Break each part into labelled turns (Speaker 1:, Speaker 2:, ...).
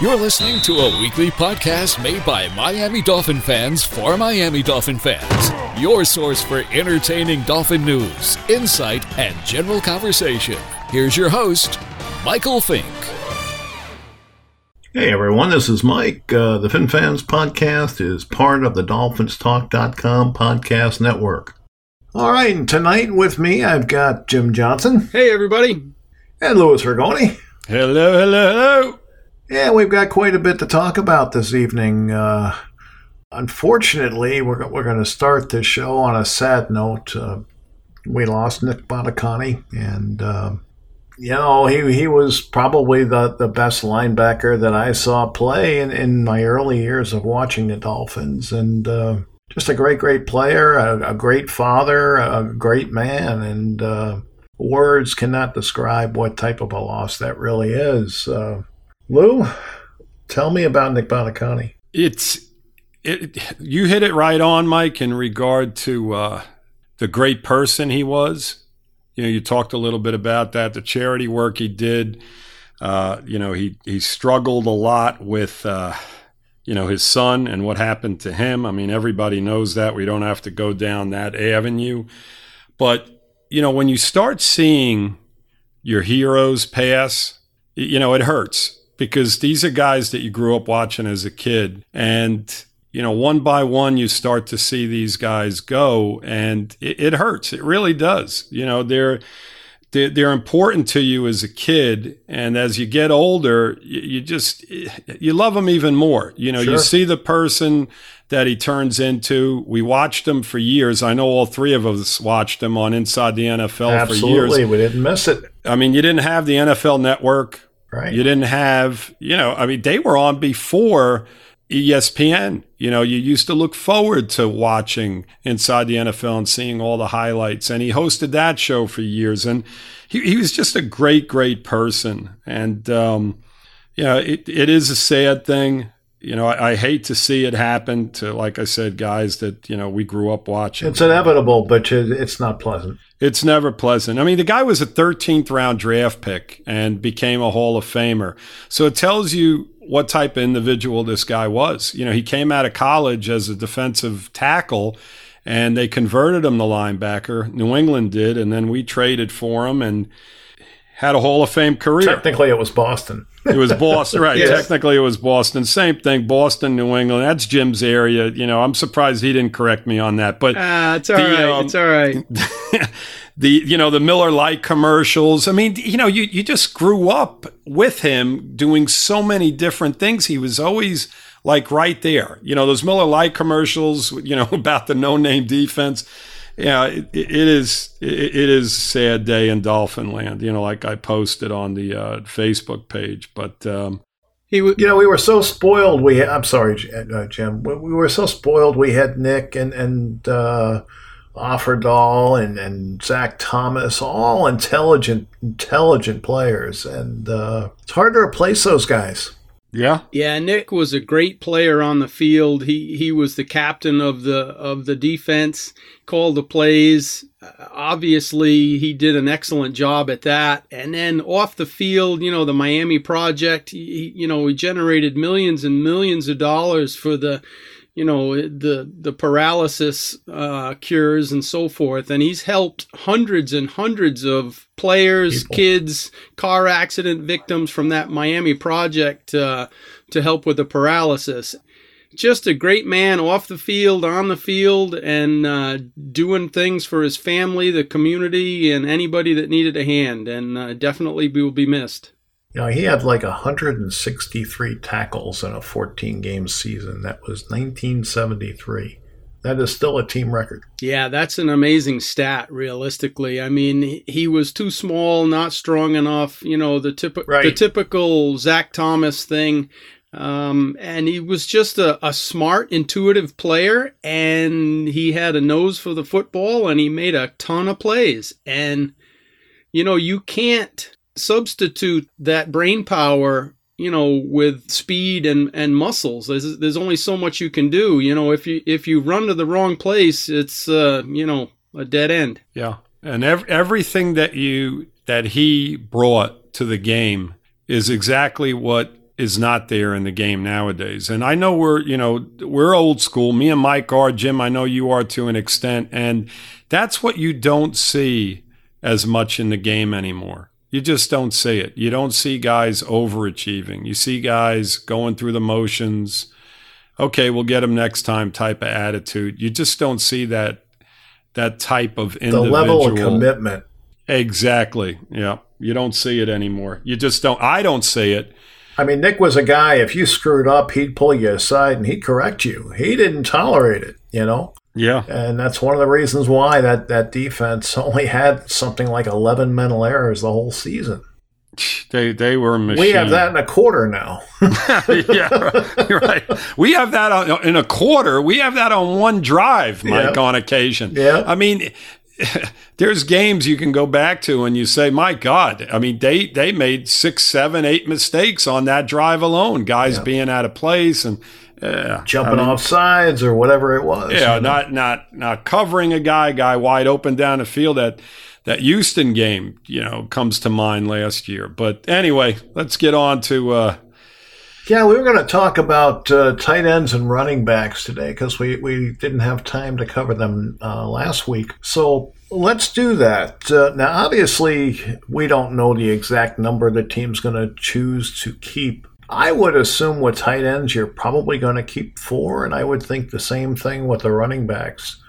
Speaker 1: You're listening to a weekly podcast made by Miami Dolphin fans for Miami Dolphin fans. Your source for entertaining Dolphin news, insight, and general conversation. Here's your host, Michael Fink.
Speaker 2: Hey everyone, this is Mike. Uh, the Fin Fans podcast is part of the DolphinsTalk.com podcast network. All right, and tonight with me I've got Jim Johnson
Speaker 3: Hey, everybody.
Speaker 2: and Louis Rigoni.
Speaker 3: Hello, hello, hello.
Speaker 2: Yeah, we've got quite a bit to talk about this evening. Uh, unfortunately, we're, we're going to start this show on a sad note. Uh, we lost Nick Buoniconti, and uh, you know he he was probably the, the best linebacker that I saw play in, in my early years of watching the Dolphins, and uh, just a great great player, a, a great father, a great man, and uh, words cannot describe what type of a loss that really is. Uh, Lou, tell me about Nick Buoniconti.
Speaker 3: It's it. You hit it right on, Mike, in regard to uh, the great person he was. You know, you talked a little bit about that, the charity work he did. Uh, you know, he he struggled a lot with. Uh, you know his son and what happened to him. I mean, everybody knows that. We don't have to go down that avenue. But you know, when you start seeing your heroes pass, you know, it hurts because these are guys that you grew up watching as a kid. And, you know, one by one, you start to see these guys go and it, it hurts. It really does. You know, they're, they're, they're important to you as a kid. And as you get older, you, you just, you love them even more. You know,
Speaker 2: Sure.
Speaker 3: you see the person that he turns into. We watched him for years. I know all three of us watched him on Inside the NFL for years.
Speaker 2: Absolutely, we didn't miss it.
Speaker 3: I mean, you didn't have the NFL network.
Speaker 2: Right.
Speaker 3: You didn't have, you know, I mean, they were on before ESPN. You know, you used to look forward to watching Inside the NFL and seeing all the highlights. And he hosted that show for years. And he, he was just a great, great person. And, um, you know, it, it is a sad thing. You know, I, I hate to see it happen to, like I said, guys that, you know, we grew up watching.
Speaker 2: It's inevitable, but it's not pleasant.
Speaker 3: It's never pleasant. I mean, the guy was a 13th round draft pick and became a Hall of Famer. So it tells you what type of individual this guy was. You know, he came out of college as a defensive tackle and they converted him to linebacker. New England did. And then we traded for him and had a Hall of Fame career.
Speaker 2: Technically, it was Boston.
Speaker 3: It was Boston, right?
Speaker 2: Yes.
Speaker 3: Technically, it was Boston. Same thing. Boston, New England. That's Jim's area. You know, I'm surprised he didn't correct me on that. But
Speaker 4: Ah, it's all
Speaker 3: The,
Speaker 4: right.
Speaker 3: um,
Speaker 4: it's all right.
Speaker 3: the you know the Miller Lite commercials. I mean, you know, you you just grew up with him doing so many different things. He was always like right there. You know, those Miller Lite commercials. You know about the no name defense. Yeah, it, it is it, it is sad day in Dolphin Land. You know, like I posted on the uh, Facebook page, but. Um,
Speaker 4: He
Speaker 2: You know, we were so spoiled. We I'm sorry, uh, Jim. We we were so spoiled. We had Nick and and uh, Offerdahl and and Zach Thomas, all intelligent, intelligent players, and uh, it's hard to replace those guys.
Speaker 3: Yeah,
Speaker 4: yeah, Nick was a great player on the field. He he was the captain of the of the defense, called the plays. Uh, obviously, he did an excellent job at that. And then off the field, you know, the Miami project, he, you know, he generated millions and millions of dollars for the you know the the paralysis uh, cures and so forth, and he's helped hundreds and hundreds of players,
Speaker 2: People.
Speaker 4: kids, car accident victims from that Miami project uh, to help with the paralysis. Just a great man off the field, on the field, and uh, doing things for his family, the community, and anybody that needed a hand. And uh, definitely will be missed.
Speaker 2: You know, he had like 163 tackles in a 14 game season. That was 1973. That is still a team record.
Speaker 4: Yeah, that's an amazing stat. Realistically, I mean, he- was too small, not strong enough. You know, the typ- the typical Zach Thomas thing. Um, and he was just a, a smart, intuitive player, and he had a nose for the football, and he made a ton of plays. And you know, you can't substitute that brain power you know with speed and and muscles there's there's only so much you can do you know if you if you run to the wrong place it's uh you know a dead end
Speaker 3: Yeah, and ev- everything that you that he brought to the game is exactly what is not there in the game nowadays. And I know we're, you know, we're old school. Me and Mike are, Jim, I know you are to an extent. And that's what you don't see as much in the game anymore. You just don't see it. You don't see guys overachieving. You see guys going through the motions. Okay, we'll get them next time type of attitude. You just don't see that that type of individual
Speaker 2: the level of commitment.
Speaker 3: Exactly. Yeah. You don't see it anymore. You just don't I don't see it.
Speaker 2: I mean, Nick was a guy, if you screwed up, he'd pull you aside and he'd correct you. He didn't tolerate it, you know?
Speaker 3: Yeah.
Speaker 2: And that's one of the reasons why that, that defense only had something like 11 mental errors the whole season.
Speaker 3: They they were a machine.
Speaker 2: We have that in a quarter now.
Speaker 3: yeah, right, right. We have that on, in a quarter. We have that on one drive, Mike, on occasion.
Speaker 2: Yeah.
Speaker 3: I mean, there's games you can go back to and you say, my God, I mean, they they made six, seven, eight mistakes on that drive alone. Guys yeah. being out of place and uh,
Speaker 2: jumping I mean, off sides or whatever it was.
Speaker 3: Yeah, you know? not not not covering a guy, guy wide open down the field. That that Houston game, you know, comes to mind last year. But anyway, let's get on to. Uh,
Speaker 2: yeah, we were going to talk about uh, tight ends and running backs today because we, we didn't have time to cover them uh, last week. So let's do that. Uh, now, obviously, we don't know the exact number the team's going to choose to keep. I would assume with tight ends, you're probably going to keep four, and I would think the same thing with the running backs.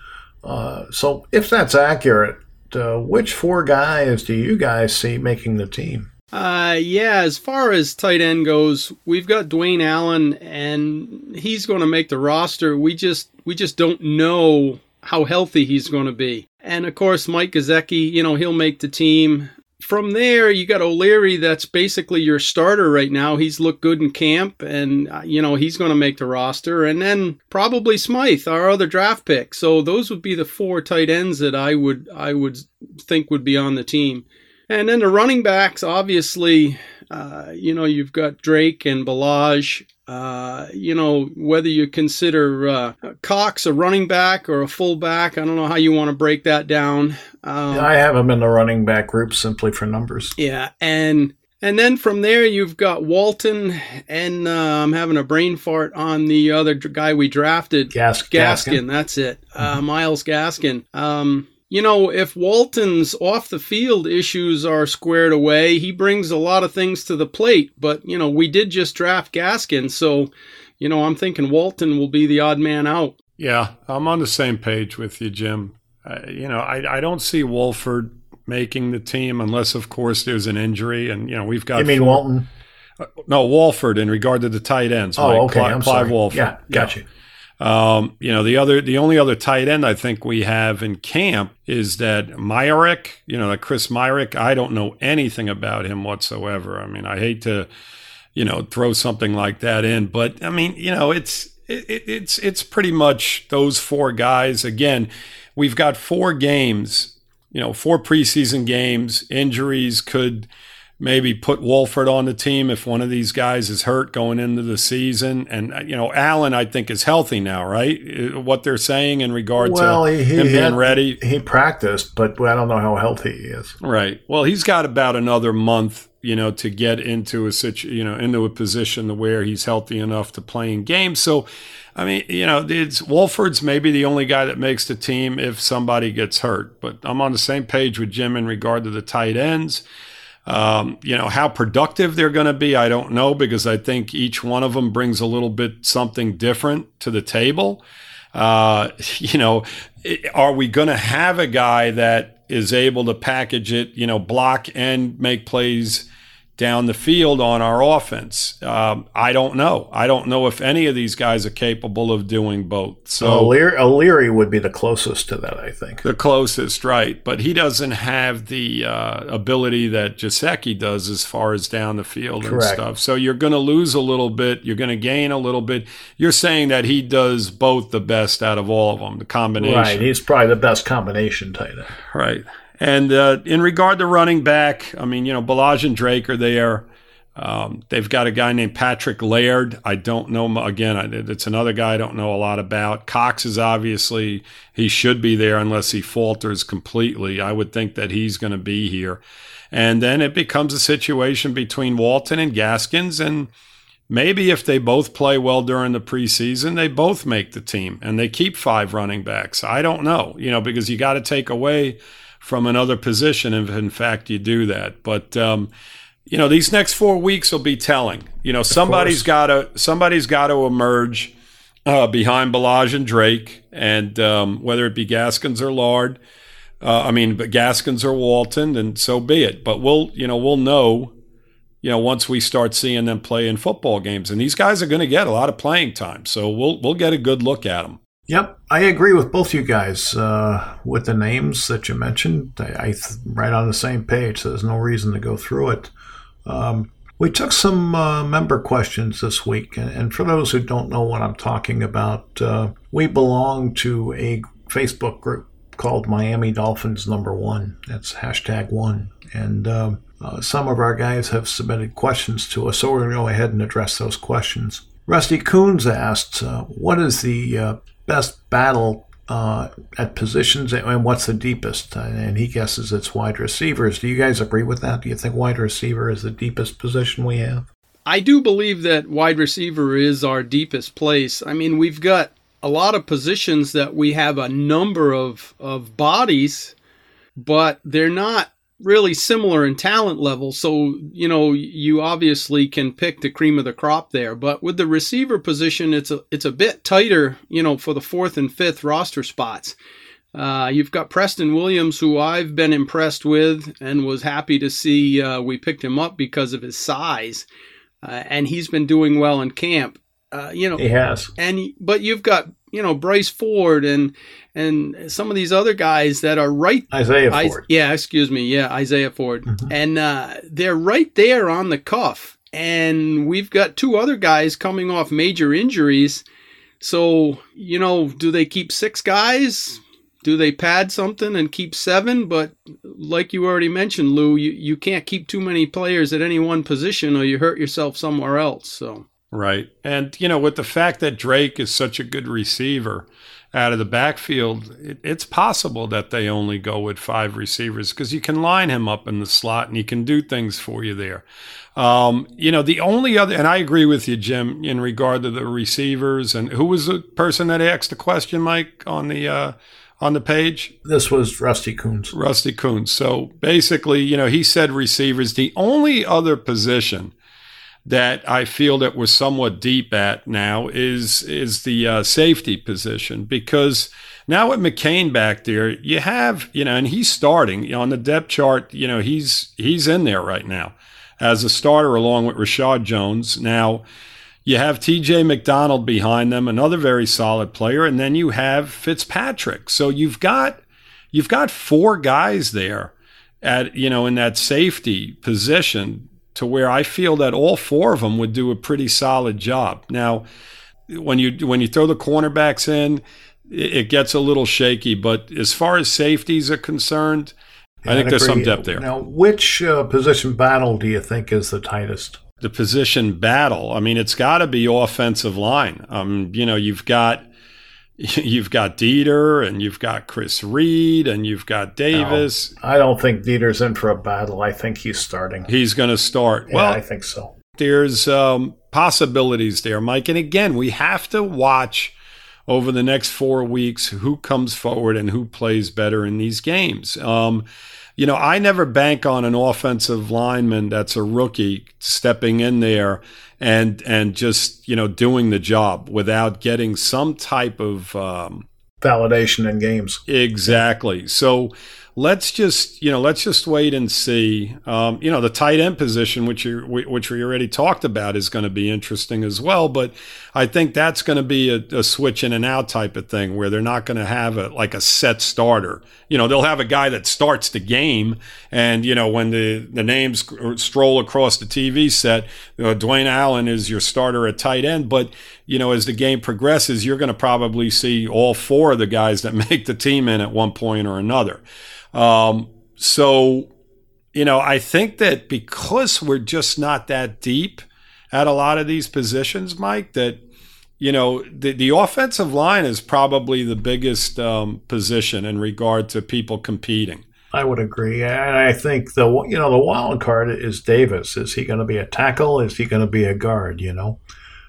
Speaker 2: Uh, so if that's accurate, uh, which four guys do you guys see making the team?
Speaker 4: Uh, yeah, as far as tight end goes, we've got Dwayne Allen, and he's going to make the roster. We just we just don't know how healthy he's going to be. And of course, Mike Gesicki, you know, he'll make the team. From there, you got O'Leary, that's basically your starter right now. He's looked good in camp, and uh, you know he's going to make the roster. And then probably Smythe, our other draft pick. So those would be the four tight ends that I would I would think would be on the team. And then the running backs, obviously, uh, you know, you've got Drake and Ballage. Uh, you know, whether you consider uh, Cox a running back or a fullback, I don't know how you want to break that down.
Speaker 2: Um, I have him in the running back group simply for numbers.
Speaker 4: Yeah, and and then from there you've got Walton, and uh, I'm having a brain fart on the other guy we drafted,
Speaker 2: Gas-
Speaker 4: Gaskin.
Speaker 2: Gaskin.
Speaker 4: That's it, uh, Myles Gaskin. Um, you know, if Walton's off the field issues are squared away, he brings a lot of things to the plate. But, you know, we did just draft Gaskin. So, you know, I'm thinking Walton will be the odd man out.
Speaker 3: Yeah, I'm on the same page with you, Jim. Uh, you know, I, I don't see Walford making the team unless, of course, there's an injury. And, you know, we've got.
Speaker 2: You mean
Speaker 3: four,
Speaker 2: Walton?
Speaker 3: Uh, no, Walford in regard to the tight ends.
Speaker 2: Oh,
Speaker 3: Mike.
Speaker 2: okay.
Speaker 3: Clive,
Speaker 2: I'm
Speaker 3: Clive
Speaker 2: sorry.
Speaker 3: Walford.
Speaker 2: Yeah, got you.
Speaker 3: Um, you know, the other, the only other tight end I think we have in camp is that Myarick, you know, that Chris Myarick. I don't know anything about him whatsoever. I mean, I hate to, you know, throw something like that in, but I mean, you know, it's, it, it's, it's pretty much those four guys. Again, we've got four games, you know, four preseason games. Injuries could, maybe put Walford on the team if one of these guys is hurt going into the season. And, you know, Allen, I think, is healthy now, right? Uh, what they're saying in regard
Speaker 2: well,
Speaker 3: to
Speaker 2: he,
Speaker 3: him
Speaker 2: he
Speaker 3: being
Speaker 2: had,
Speaker 3: ready.
Speaker 2: He practiced, but I don't know how healthy he is.
Speaker 3: Right. Well, he's got about another month, you know, to get into a situ, you know, into a position to where he's healthy enough to play in games. So, I mean, you know, it's Walford's maybe the only guy that makes the team if somebody gets hurt. But I'm on the same page with Jim in regard to the tight ends. Um, you know, how productive they're going to be, I don't know, because I think each one of them brings a little bit something different to the table. Uh, you know, are we going to have a guy that is able to package it, you know, block and make plays down the field on our offense? Um, I don't know. I don't know if any of these guys are capable of doing both. So
Speaker 2: O'Leary, O'Leary would be the closest to that, I think.
Speaker 3: The closest, right? But he doesn't have the uh, ability that Gesicki does as far as down the field
Speaker 2: Correct.
Speaker 3: and stuff. So you're going to lose a little bit. You're going to gain a little bit. You're saying that he does both the best out of all of them, the combination.
Speaker 2: Right. He's probably the best combination tight end.
Speaker 3: Right. And uh, in regard to running back, I mean, you know, Ballage and Drake are there. Um, they've got a guy named Patrick Laird. I don't know. Again, it's another guy I don't know a lot about. Cox is obviously, he should be there unless he falters completely. I would think that he's going to be here. And then it becomes a situation between Walton and Gaskins. And maybe if they both play well during the preseason, they both make the team and they keep five running backs. I don't know, you know, because you got to take away from another position if in fact you do that. But um, you know, these next four weeks will be telling. You know, somebody's got to somebody's got to emerge uh, behind Ballage and Drake, and um, whether it be Gaskins or Laird. Uh, I mean, but Gaskins or Walton, and so be it. But we'll, you know, we'll know, you know, once we start seeing them play in football games, and these guys are going to get a lot of playing time, so we'll we'll get a good look at them.
Speaker 2: Yep, I agree with both you guys uh, with the names that you mentioned. I, I right on the same page. So there's no reason to go through it. Um, we took some uh, member questions this week, and, for those who don't know what I'm talking about, uh, we belong to a Facebook group called Miami Dolphins Number One. That's hashtag one, and um, uh, some of our guys have submitted questions to us, so we're going to go ahead and address those questions. Rusty Coons asked, uh, "What is the uh, best battle uh, at positions, and what's the deepest? And he guesses it's wide receivers. Do you guys agree with that? Do you think wide receiver is the deepest position we have?
Speaker 4: I do believe that wide receiver is our deepest place. I mean, we've got a lot of positions that we have a number of, of bodies, but they're not really similar in talent level. So, you know, you obviously can pick the cream of the crop there. But with the receiver position, it's a it's a bit tighter, you know, for the fourth and fifth roster spots. Uh, you've got Preston Williams, who I've been impressed with and was happy to see uh, we picked him up because of his size. Uh, and he's been doing well in camp. Uh, you know,
Speaker 2: he has.
Speaker 4: And but you've got you know Bryce Ford and and some of these other guys that are right
Speaker 2: Isaiah Ford.
Speaker 4: yeah, excuse me, yeah, Isaiah Ford, mm-hmm. and uh, they're right there on the cuff. And we've got two other guys coming off major injuries. So you know, do they keep six guys? Do they pad something and keep seven? But like you already mentioned, Lou, you, you can't keep too many players at any one position or you hurt yourself somewhere else. So
Speaker 3: Right. And, you know, with the fact that Drake is such a good receiver out of the backfield, it, it's possible that they only go with five receivers because you can line him up in the slot and he can do things for you there. Um, you know, the only other, and I agree with you, Jim, in regard to the receivers. And who was the person that asked the question, Mike, on the, uh, on the page?
Speaker 2: This was Rusty Coons.
Speaker 3: Rusty Coons. So basically, you know, he said receivers. The only other position that I feel that we're somewhat deep at now is is the uh, safety position because now with McCain back there, you have you know, and he's starting you know, on the depth chart. You know, he's he's in there right now as a starter along with Reshad Jones. Now you have T.J. McDonald behind them, another very solid player, and then you have Fitzpatrick. So you've got you've got four guys there at you know in that safety position to where I feel that all four of them would do a pretty solid job. Now, when you when you throw the cornerbacks in, it, gets a little shaky. But as far as safeties are concerned, yeah, I think there's some depth there.
Speaker 2: Now, which uh, position battle do you think is the tightest?
Speaker 3: The position battle. I mean, it's got to be offensive line. Um, you know, you've got you've got Deiter and you've got Chris Reed and you've got Davis.
Speaker 2: No, I don't think Deiter's in for a battle. I think he's starting.
Speaker 3: He's going to start.
Speaker 2: Yeah,
Speaker 3: well,
Speaker 2: I think so.
Speaker 3: There's um, possibilities there, Mike. And again, we have to watch over the next four weeks who comes forward and who plays better in these games. Um, you know, I never bank on an offensive lineman that's a rookie stepping in there and and just you know doing the job without getting some type of um,
Speaker 2: validation in games.
Speaker 3: Exactly. So let's just you know let's just wait and see. Um, you know the tight end position, which you which we already talked about, is going to be interesting as well. But I think that's going to be a, a, switch in and out type of thing where they're not going to have a like a set starter. You know they'll have a guy that starts the game, and you know when the the names stroll across the TV set, you know, Dwayne Allen is your starter at tight end. But you know as the game progresses, you're going to probably see all four of the guys that make the team in at one point or another. Um, so, you know, I think that because we're just not that deep at a lot of these positions, Mike, that, you know, the, the offensive line is probably the biggest um, position in regard to people competing.
Speaker 2: I would agree. And I think the you know the wild card is Davis. Is he going to be a tackle? Is he going to be a guard? You know,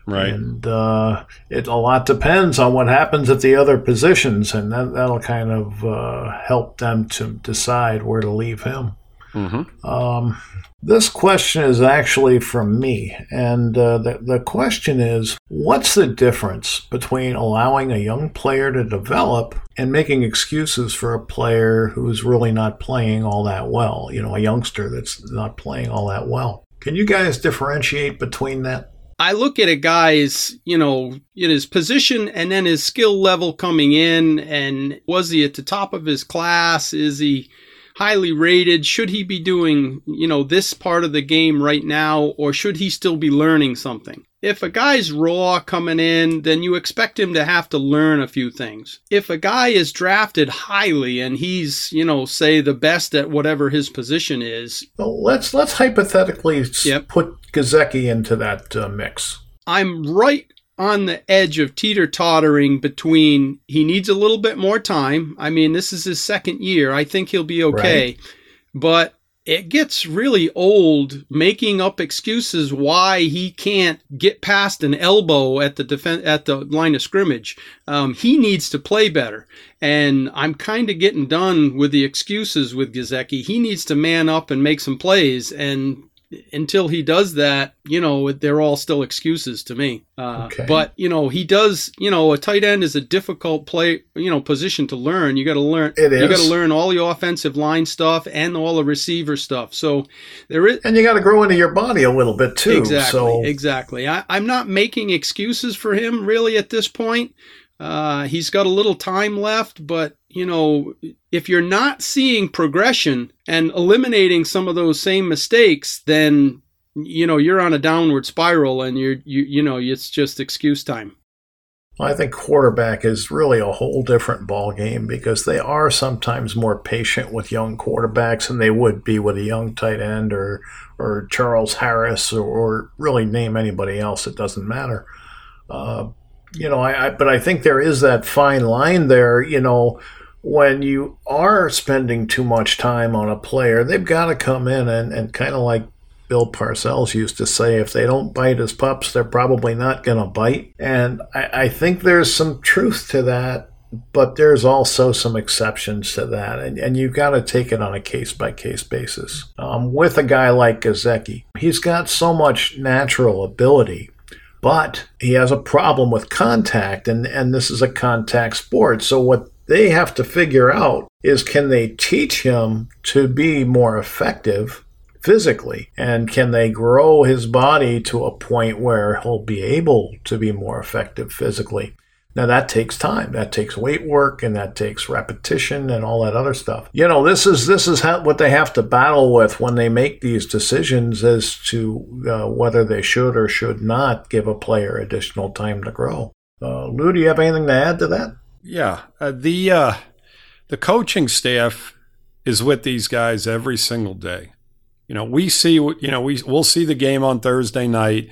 Speaker 3: right?
Speaker 2: And uh, it a lot depends on what happens at the other positions, and that that'll kind of uh, help them to decide where to leave him. Mm-hmm. Um, this question is actually from me, and uh, the, the question is what's the difference between allowing a young player to develop and making excuses for a player who's really not playing all that well? You know, a youngster that's not playing all that well. Can you guys differentiate between that?
Speaker 4: I look at a guy's, you know, in his position and then his skill level coming in, and was he at the top of his class? Is he highly rated? Should he be doing, you know, this part of the game right now, or should he still be learning something? If a guy's raw coming in, then you expect him to have to learn a few things. If a guy is drafted highly and he's, you know, say the best at whatever his position is,
Speaker 2: well, let's let's hypothetically yep. put Gesicki into that uh, mix.
Speaker 4: I'm right on the edge of teeter tottering between he needs a little bit more time. I mean, this is his second year. I think he'll be okay. Right. But it gets really old making up excuses why he can't get past an elbow at the defense at the line of scrimmage. Um, he needs to play better, and I'm kind of getting done with the excuses with Gesicki. He needs to man up and make some plays, and until he does that, you know, they're all still excuses to me. Uh, okay. But you know, he does. You know, a tight end is a difficult play. You know, position to learn. You got to learn. It is. You got to learn all the offensive line stuff and all the receiver stuff. So there is,
Speaker 2: and you got to grow into your body a little bit too.
Speaker 4: Exactly.
Speaker 2: So.
Speaker 4: Exactly. I, I'm not making excuses for him really at this point. Uh, he's got a little time left, but you know, if you're not seeing progression and eliminating some of those same mistakes, then you know you're on a downward spiral, and you're you you know it's just excuse time.
Speaker 2: I think quarterback is really a whole different ball game because they are sometimes more patient with young quarterbacks than they would be with a young tight end or or Charles Harris or, or really name anybody else. It doesn't matter. Uh, you know, I, I, but I think there is that fine line there, you know, when you are spending too much time on a player, they've got to come in and, and kind of like Bill Parcells used to say, if they don't bite as pups, they're probably not going to bite. And I, I think there's some truth to that, but there's also some exceptions to that. And, and you've got to take it on a case by case basis. Um, with a guy like Gesicki, he's got so much natural ability but he has a problem with contact, and, and this is a contact sport. So, what they have to figure out is can they teach him to be more effective physically? And can they grow his body to a point where he'll be able to be more effective physically? Now that takes time. That takes weight work and that takes repetition and all that other stuff. You know, this is this is how, what they have to battle with when they make these decisions as to uh, whether they should or should not give a player additional time to grow. Uh, Lou, do you have anything to add to that?
Speaker 3: Yeah, uh, the uh, the coaching staff is with these guys every single day. You know, we see you know we we'll see the game on Thursday night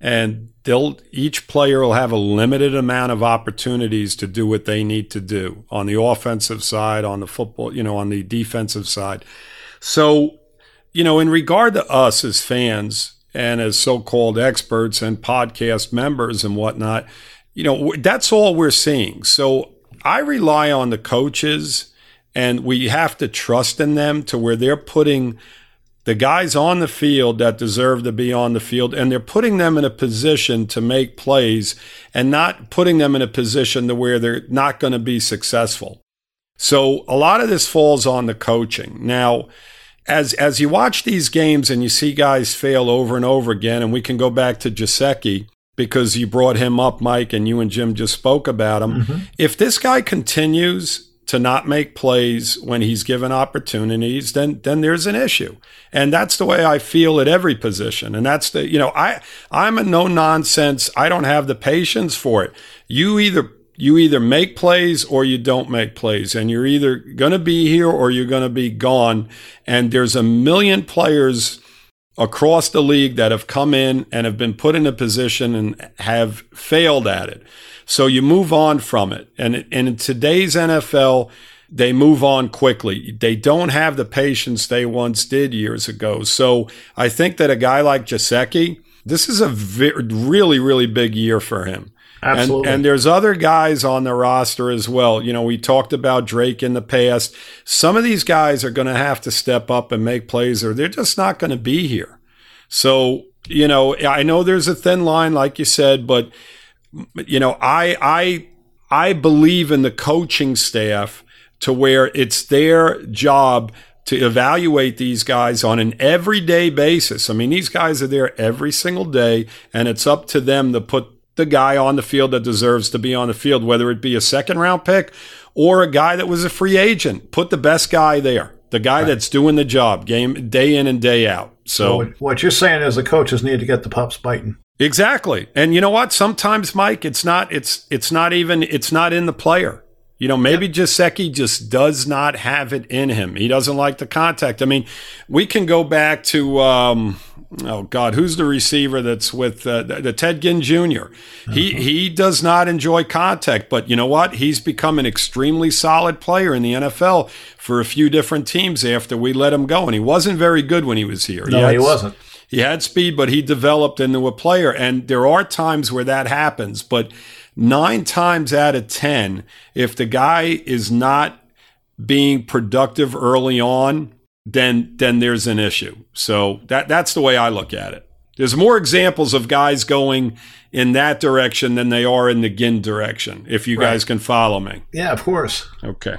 Speaker 3: and they'll each player will have a limited amount of opportunities to do what they need to do on the offensive side, on the football, you know, on the defensive side. So, you know, in regard to us as fans and as so-called experts and podcast members and whatnot, you know, that's all we're seeing. So I rely on the coaches and we have to trust in them to where they're putting the guys on the field that deserve to be on the field, and they're putting them in a position to make plays and not putting them in a position to where they're not going to be successful. So a lot of this falls on the coaching. Now, as as you watch these games and you see guys fail over and over again, and we can go back to Gesicki because you brought him up, Mike, and you and Jim just spoke about him. Mm-hmm. If this guy continues to not make plays when he's given opportunities, then then there's an issue. And that's the way I feel at every position. And that's the you know, I I'm a no nonsense. I don't have the patience for it. You either you either make plays or you don't make plays and you're either going to be here or you're going to be gone and there's a million players across the league that have come in and have been put in a position and have failed at it. So you move on from it. And, and in today's NFL, they move on quickly. They don't have the patience they once did years ago. So I think that a guy like Gesicki, this is a really, really big year for him.
Speaker 2: Absolutely.
Speaker 3: And, and there's other guys on the roster as well. You know, we talked about Drake in the past. Some of these guys are going to have to step up and make plays, or they're just not going to be here. So, you know, I know there's a thin line, like you said, but you know, I I I believe in the coaching staff to where it's their job to evaluate these guys on an everyday basis. I mean, these guys are there every single day, and it's up to them to put the guy on the field that deserves to be on the field, whether it be a second round pick or a guy that was a free agent. Put the best guy there, the guy right. that's doing the job game day in and day out. So,
Speaker 2: so what you're saying is the coaches need to get the pups biting.
Speaker 3: Exactly. And you know what? Sometimes, Mike, it's not it's it's not even it's not in the player. You know, maybe yep. Gesicki just does not have it in him. He doesn't like the contact. I mean, we can go back to um, oh God, who's the receiver that's with uh, the, the, Ted Ginn Jr. Uh-huh. He he does not enjoy contact, but you know what? He's become an extremely solid player in the NFL for a few different teams after we let him go, and he wasn't very good when he was here.
Speaker 2: No, he, he wasn't.
Speaker 3: He had speed, but he developed into a player. And there are times where that happens, but nine times out of 10, if the guy is not being productive early on, then then there's an issue. So that that's the way I look at it. There's more examples of guys going in that direction than they are in the Ginn direction, if you right. guys can follow me.
Speaker 2: Yeah, of course.
Speaker 3: Okay.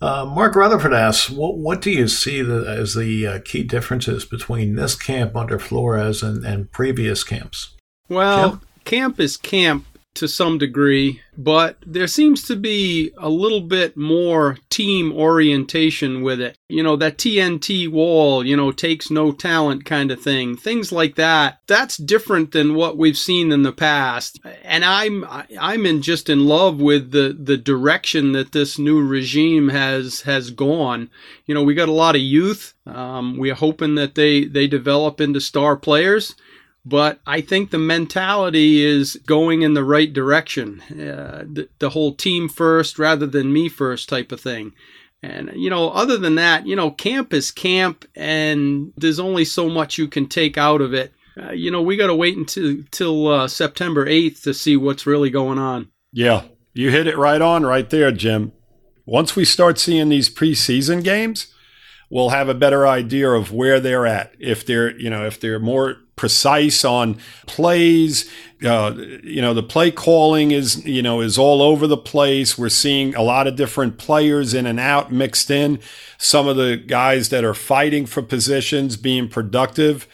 Speaker 2: Uh, Mark Rutherford asks, what, what do you see the, as the uh, key differences between this camp under Flores and, and previous camps?
Speaker 4: Well, Jim? camp is camp to some degree, but there seems to be a little bit more team orientation with it. You know, that TNT wall, you know, takes no talent kind of thing. Things like that. That's different than what we've seen in the past. And I'm I'm in just in love with the the direction that this new regime has has gone. You know, we got a lot of youth. Um, we're hoping that they they develop into star players but I think the mentality is going in the right direction. Uh, the, the, whole team first rather than me first type of thing. And, you know, other than that, you know, camp is camp and there's only so much you can take out of it. Uh, you know, we got to wait until, uh, September 8th to see what's really going on.
Speaker 3: Yeah, you hit it right on right there, Jim. Once we start seeing these preseason games, we'll have a better idea of where they're at. If they're, you know, if they're more precise on plays. Uh, you know, the play calling is, you know, is all over the place. We're seeing a lot of different players in and out mixed in. Some of the guys that are fighting for positions being productive.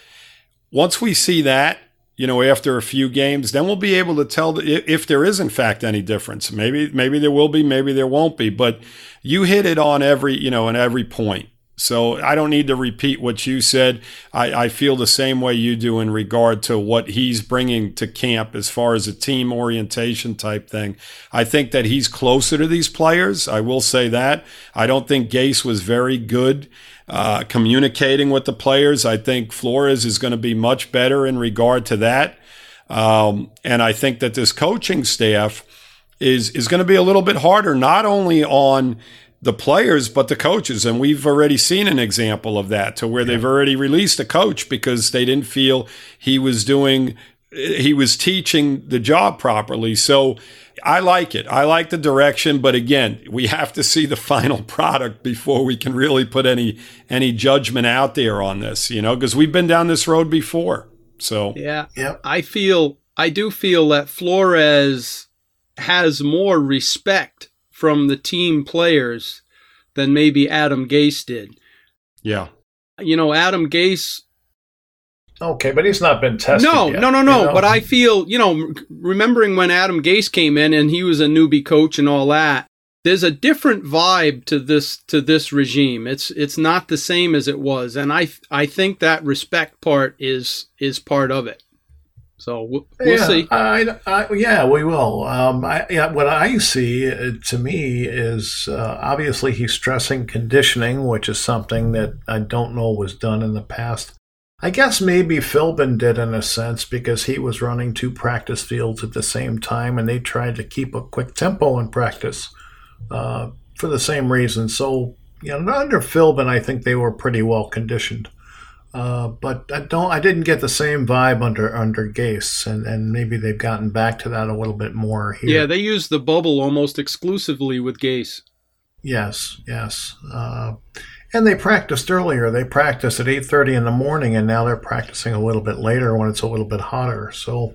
Speaker 3: Once we see that, you know, after a few games, then we'll be able to tell if there is in fact any difference. Maybe, maybe there will be, maybe there won't be. But you hit it on every, you know, on every point. So I don't need to repeat what you said. I, I, feel the same way you do in regard to what he's bringing to camp as far as a team orientation type thing. I think that he's closer to these players. I will say that. I don't think Gase was very good uh, communicating with the players. I think Flores is going to be much better in regard to that. Um, and I think that this coaching staff is is going to be a little bit harder, not only on the players, but the coaches. And we've already seen an example of that to where yeah. they've already released a coach because they didn't feel he was doing, he was teaching the job properly. So I like it. I like the direction, but again, we have to see the final product before we can really put any any judgment out there on this, you know, because we've been down this road before. So
Speaker 4: Yeah. Yeah. I feel I do feel that Flores has more respect from the team players than maybe Adam Gase did.
Speaker 3: Yeah.
Speaker 4: You know, Adam Gase.
Speaker 2: Okay, but he's not been tested.
Speaker 4: No,
Speaker 2: yet,
Speaker 4: no, no, no. You know? But I feel, you know, remembering when Adam Gase came in and he was a newbie coach and all that, there's a different vibe to this to this regime. It's it's not the same as it was, and I I think that respect part is is part of it. So we'll, we'll
Speaker 2: yeah,
Speaker 4: see.
Speaker 2: I, I, yeah, we will. Um, I, yeah, what I see uh, to me is uh, obviously he's stressing conditioning, which is something that I don't know was done in the past. I guess maybe Philbin did in a sense because he was running two practice fields at the same time and they tried to keep a quick tempo in practice. Uh, for the same reason. So, you know, under Philbin, I think they were pretty well conditioned. Uh, but I don't. I didn't get the same vibe under under Gase, and, and maybe they've gotten back to that a little bit more here.
Speaker 4: Yeah, they use the bubble almost exclusively with Gase.
Speaker 2: Yes, yes. Uh, and they practiced earlier. They practiced at eight thirty in the morning, and now they're practicing a little bit later when it's a little bit hotter. So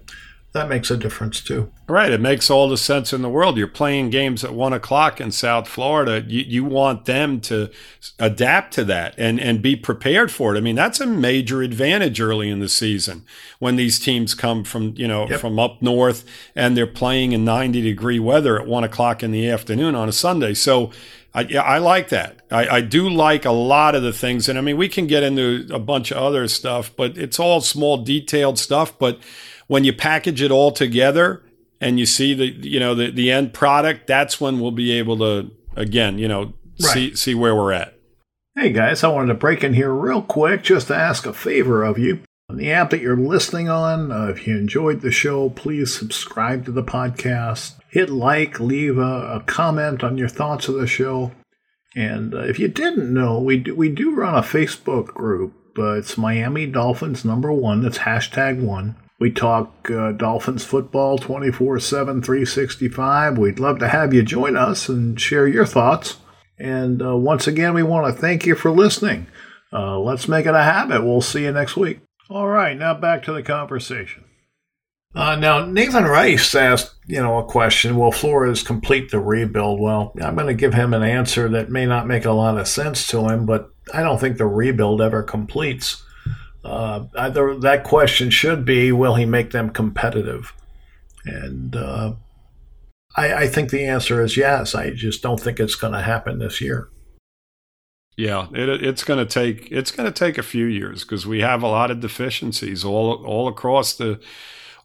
Speaker 2: that makes a difference too.
Speaker 3: Right. It makes all the sense in the world. You're playing games at one o'clock in South Florida. You, you want them to adapt to that and, and be prepared for it. I mean, that's a major advantage early in the season when these teams come from, you know, yep. from up north and they're playing in 90 degree weather at one o'clock in the afternoon on a Sunday. So I, I like that. I, I do like a lot of the things. And I mean, we can get into a bunch of other stuff, but it's all small, detailed stuff. But when you package it all together and you see the you know the, the end product, that's when we'll be able to again, you know, right. see see where we're at.
Speaker 2: Hey guys, I wanted to break in here real quick just to ask a favor of you. On the app that you're listening on, uh, if you enjoyed the show, please subscribe to the podcast. Hit like, leave a, a comment on your thoughts of the show. And uh, if you didn't know, we do, we do run a Facebook group. Uh, it's Miami Dolphins number one. That's hashtag one. We talk uh, Dolphins football 24 7, 365. We'd love to have you join us and share your thoughts. And uh, once again, we want to thank you for listening. Uh, let's make it a habit. We'll see you next week. All right, now back to the conversation. Uh, now, Nathan Rice asked, you know, a question. Will Flores complete the rebuild? Well, I'm going to give him an answer that may not make a lot of sense to him, but I don't think the rebuild ever completes. Uh, either that question should be, will he make them competitive? And uh, I, I, think the answer is yes. I just don't think it's going to happen this year.
Speaker 3: Yeah, it, it's going to take it's going to take a few years because we have a lot of deficiencies all all across the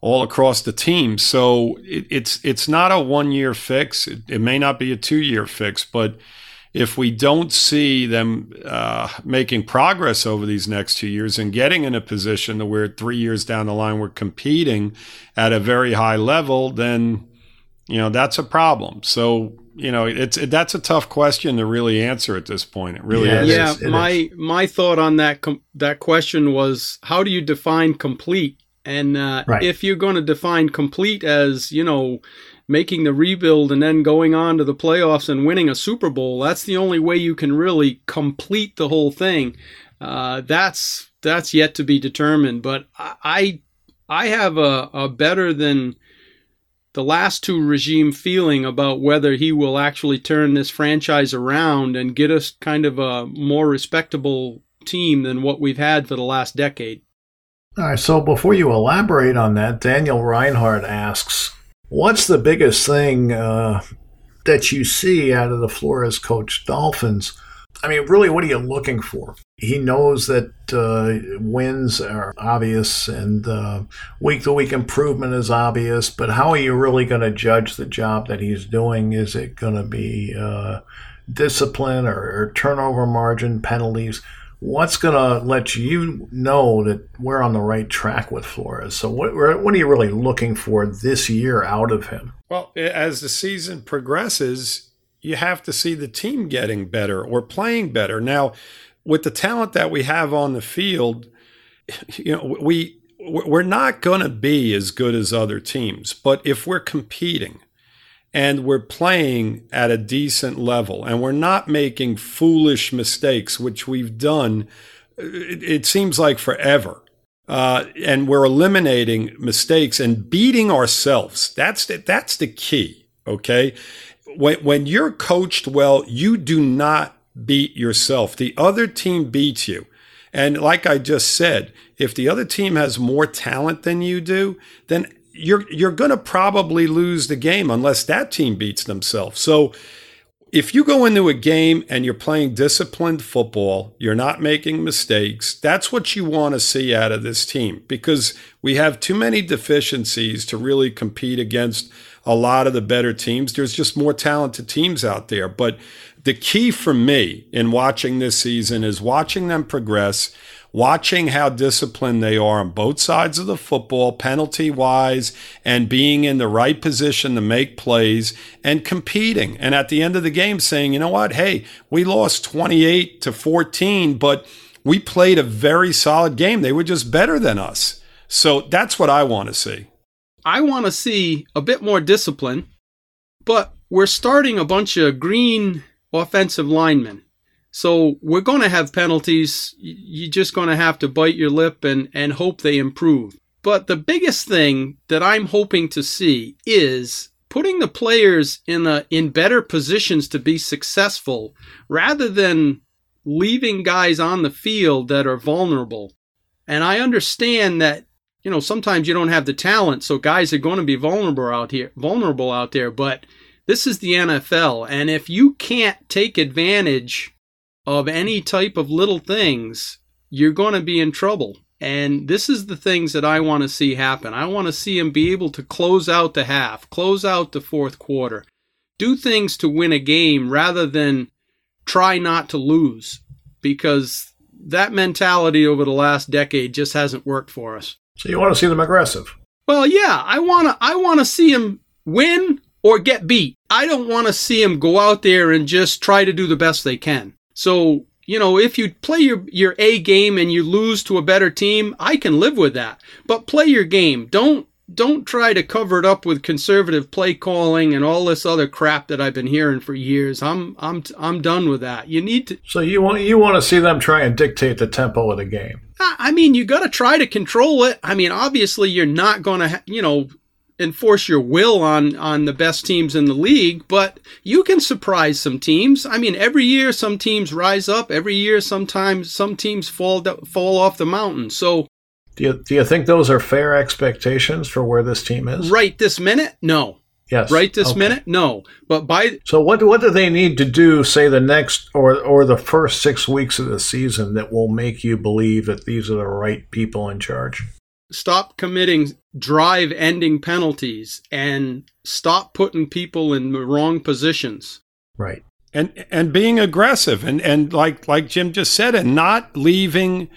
Speaker 3: all across the team. So it, it's it's not a one year fix. It, it may not be a two year fix, but if we don't see them uh, making progress over these next two years and getting in a position that we're three years down the line, we're competing at a very high level, then you know that's a problem. So you know it's it, that's a tough question to really answer at this point. It really
Speaker 4: yeah,
Speaker 3: is.
Speaker 4: Yeah, it my is. my thought on that com- that question was how do you define complete? And uh, right. if you're going to define complete as you know making the rebuild and then going on to the playoffs and winning a Super Bowl. That's the only way you can really complete the whole thing. Uh, that's that's yet to be determined. But I I have a, a better than the last two regime feeling about whether he will actually turn this franchise around and get us kind of a more respectable team than what we've had for the last decade.
Speaker 2: All right, so before you elaborate on that, Daniel Reinhardt asks What's the biggest thing uh, that you see out of the Flores coach Dolphins? I mean, really, what are you looking for? He knows that uh, wins are obvious and week to week improvement is obvious, but how are you really going to judge the job that he's doing? Is it going to be uh, discipline or, or turnover margin, penalties? What's going to let you know that we're on the right track with Flores? So, what, what are you really looking for this year out of him?
Speaker 3: Well, as the season progresses, you have to see the team getting better or playing better. Now, with the talent that we have on the field, you know, we we're not going to be as good as other teams, but if we're competing and we're playing at a decent level and we're not making foolish mistakes, which we've done, it, it seems like forever. Uh, and we're eliminating mistakes and beating ourselves. That's the, that's the key. Okay. When, when you're coached well, you do not beat yourself. The other team beats you. And like I just said, if the other team has more talent than you do, then you're you're going to probably lose the game unless that team beats themselves. So if you go into a game and you're playing disciplined football, you're not making mistakes, that's what you want to see out of this team because we have too many deficiencies to really compete against a lot of the better teams. There's just more talented teams out there. But the key for me in watching this season is watching them progress watching how disciplined they are on both sides of the football, penalty wise, and being in the right position to make plays and competing. And at the end of the game, saying, you know what? Hey, we lost 28 to 14, but we played a very solid game. They were just better than us. So that's what I want to see.
Speaker 4: I want to see a bit more discipline, but we're starting a bunch of green offensive linemen. So we're going to have penalties. You're just going to have to bite your lip and, and hope they improve. But the biggest thing that I'm hoping to see is putting the players in a, in better positions to be successful rather than leaving guys on the field that are vulnerable. And I understand that you know sometimes you don't have the talent so guys are going to be vulnerable out here vulnerable out there but this is the NFL and if you can't take advantage of any type of little things, you're going to be in trouble. And this is the things that I want to see happen. I want to see him be able to close out the half, close out the fourth quarter, do things to win a game rather than try not to lose because that mentality over the last decade just hasn't worked for us.
Speaker 2: So you want to see them aggressive?
Speaker 4: Well, yeah, I want to I want to see him win or get beat. I don't want to see him go out there and just try to do the best they can. So, you know, if you play your, your A game and you lose to a better team, I can live with that. But play your game. Don't don't try to cover it up with conservative play calling and all this other crap that I've been hearing for years. I'm I'm I'm done with that. You need to
Speaker 2: So you want you want to see them try and dictate the tempo of the game.
Speaker 4: I mean, you got to try to control it. I mean, obviously you're not going to, you know, enforce your will on on the best teams in the league, but you can surprise some teams. I mean, every year some teams rise up. Every year, sometimes some teams fall fall off the mountain. So,
Speaker 2: do you do you think those are fair expectations for where this team is
Speaker 4: right this minute? No.
Speaker 2: Yes.
Speaker 4: Right this okay. minute? No. But by
Speaker 2: So what what do they need to do say the next or or the first 6 weeks of the season that will make you believe that these are the right people in charge?
Speaker 4: stop committing drive ending penalties and stop putting people in the wrong positions.
Speaker 2: Right.
Speaker 3: And and being aggressive and and like like Jim just said and not leaving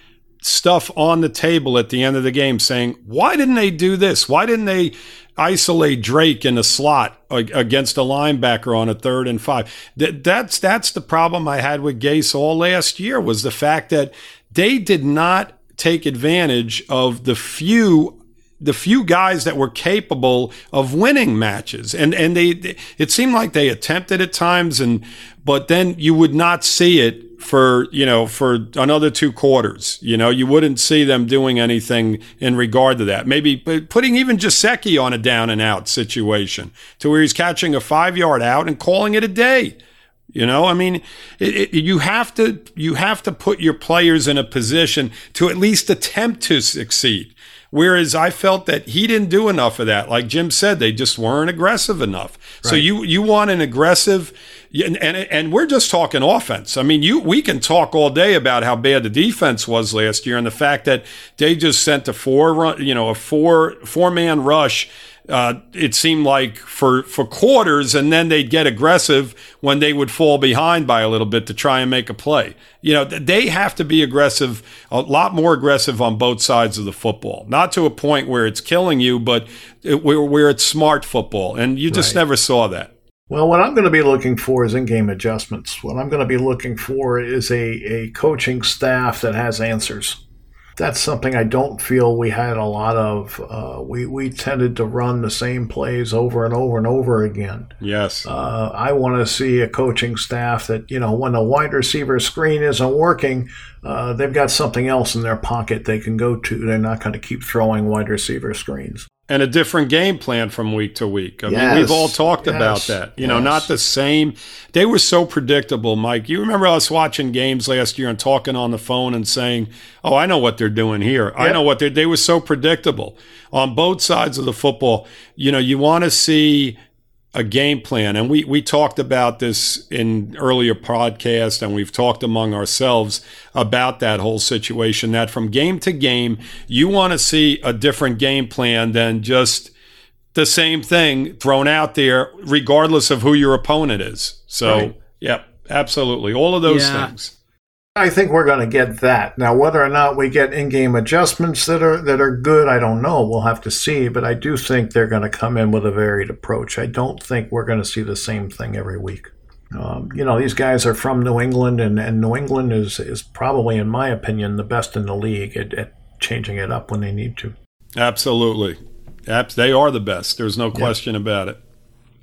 Speaker 3: stuff on the table at the end of the game saying, "Why didn't they do this? Why didn't they isolate Drake in a slot against a linebacker on a third and five? That, that's that's the problem I had with Gase all last year was the fact that they did not take advantage of the few the few guys that were capable of winning matches. And and they it seemed like they attempted at times and but then you would not see it for you know for another two quarters. You know you wouldn't see them doing anything in regard to that. Maybe putting even Gesicki on a down and out situation to where he's catching a 5 yard out and calling it a day. You know, I mean, it, it, you have to you have to put your players in a position to at least attempt to succeed. Whereas I felt that he didn't do enough of that. Like Jim said, they just weren't aggressive enough. Right. So you you want an aggressive, and, and and we're just talking offense. I mean, you we can talk all day about how bad the defense was last year and the fact that they just sent a four run, you know, a four four man rush uh, it seemed like for for quarters, and then they'd get aggressive when they would fall behind by a little bit to try and make a play. You know, they have to be aggressive, a lot more aggressive on both sides of the football. Not to a point where it's killing you, but it, where, where it's smart football, and you just right. never saw that.
Speaker 2: Well, what I'm going to be looking for is in-game adjustments. What I'm going to be looking for is a, a coaching staff that has answers that's something I don't feel we had a lot of. Uh, we we tended to run the same plays over and over and over again.
Speaker 3: Yes.
Speaker 2: Uh, I want to see a coaching staff that you know when the wide receiver screen isn't working, uh, they've got something else in their pocket they can go to. They're not going to keep throwing wide receiver screens
Speaker 3: and a different game plan from week to week. I yes. mean, we've all talked yes. about that. You yes. know, not the same. They were so predictable, Mike. You remember us watching games last year and talking on the phone and saying, "Oh, I know what they're doing here. Yep. I know what they." They were so predictable on both sides of the football. You know, you want to see a game plan. And we, we talked about this in earlier podcast and we've talked among ourselves about that whole situation that from game to game, you want to see a different game plan than just the same thing thrown out there, regardless of who your opponent is. So, right. yep, absolutely. All of those yeah. things.
Speaker 2: I think we're going to get that. Now, whether or not we get in-game adjustments that are that are good, I don't know. We'll have to see. But I do think they're going to come in with a varied approach. I don't think we're going to see the same thing every week. Um, you know, these guys are from New England, and, and New England is is probably, in my opinion, the best in the league at, at changing it up when they need to.
Speaker 3: Absolutely, they are the best. There's no question yep. about it.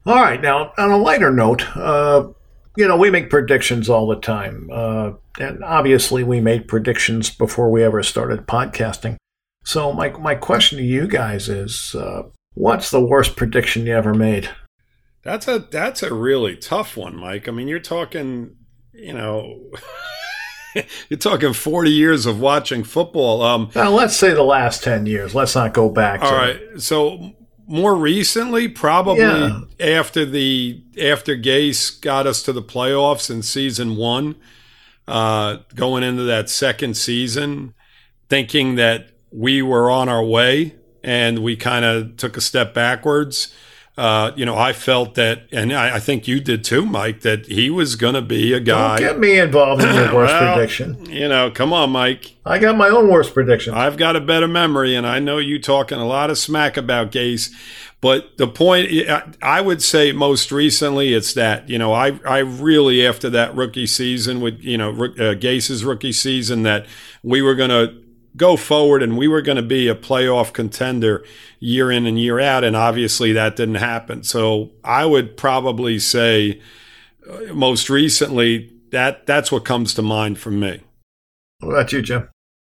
Speaker 2: All right, now on a lighter note, uh, you know, we make predictions all the time. Uh, and obviously, we made predictions before we ever started podcasting. So, my, my question to you guys is uh, what's the worst prediction you ever made?
Speaker 3: That's a that's a really tough one, Mike. I mean, you're talking, you know, you're talking 40 years of watching football. Um,
Speaker 2: now, let's say the last 10 years. Let's not go back.
Speaker 3: All right. So more recently, probably yeah. after the after Gase got us to the playoffs in season one, uh, going into that second season, thinking that we were on our way and we kind of took a step backwards uh, you know, I felt that, and I, I, think you did too, Mike, that he was going to be a guy.
Speaker 2: Don't get me involved in your worst well, prediction.
Speaker 3: You know, come on, Mike.
Speaker 2: I got my own worst prediction.
Speaker 3: I've got a better memory, and I know you talking a lot of smack about Gase. But the point, I would say most recently, it's that, you know, I, I really, after that rookie season with, you know, uh, Gase's rookie season, that we were going to go forward and we were going to be a playoff contender year in and year out. And obviously that didn't happen. So I would probably say uh, most recently that that's what comes to mind for me.
Speaker 2: What about you, Jim?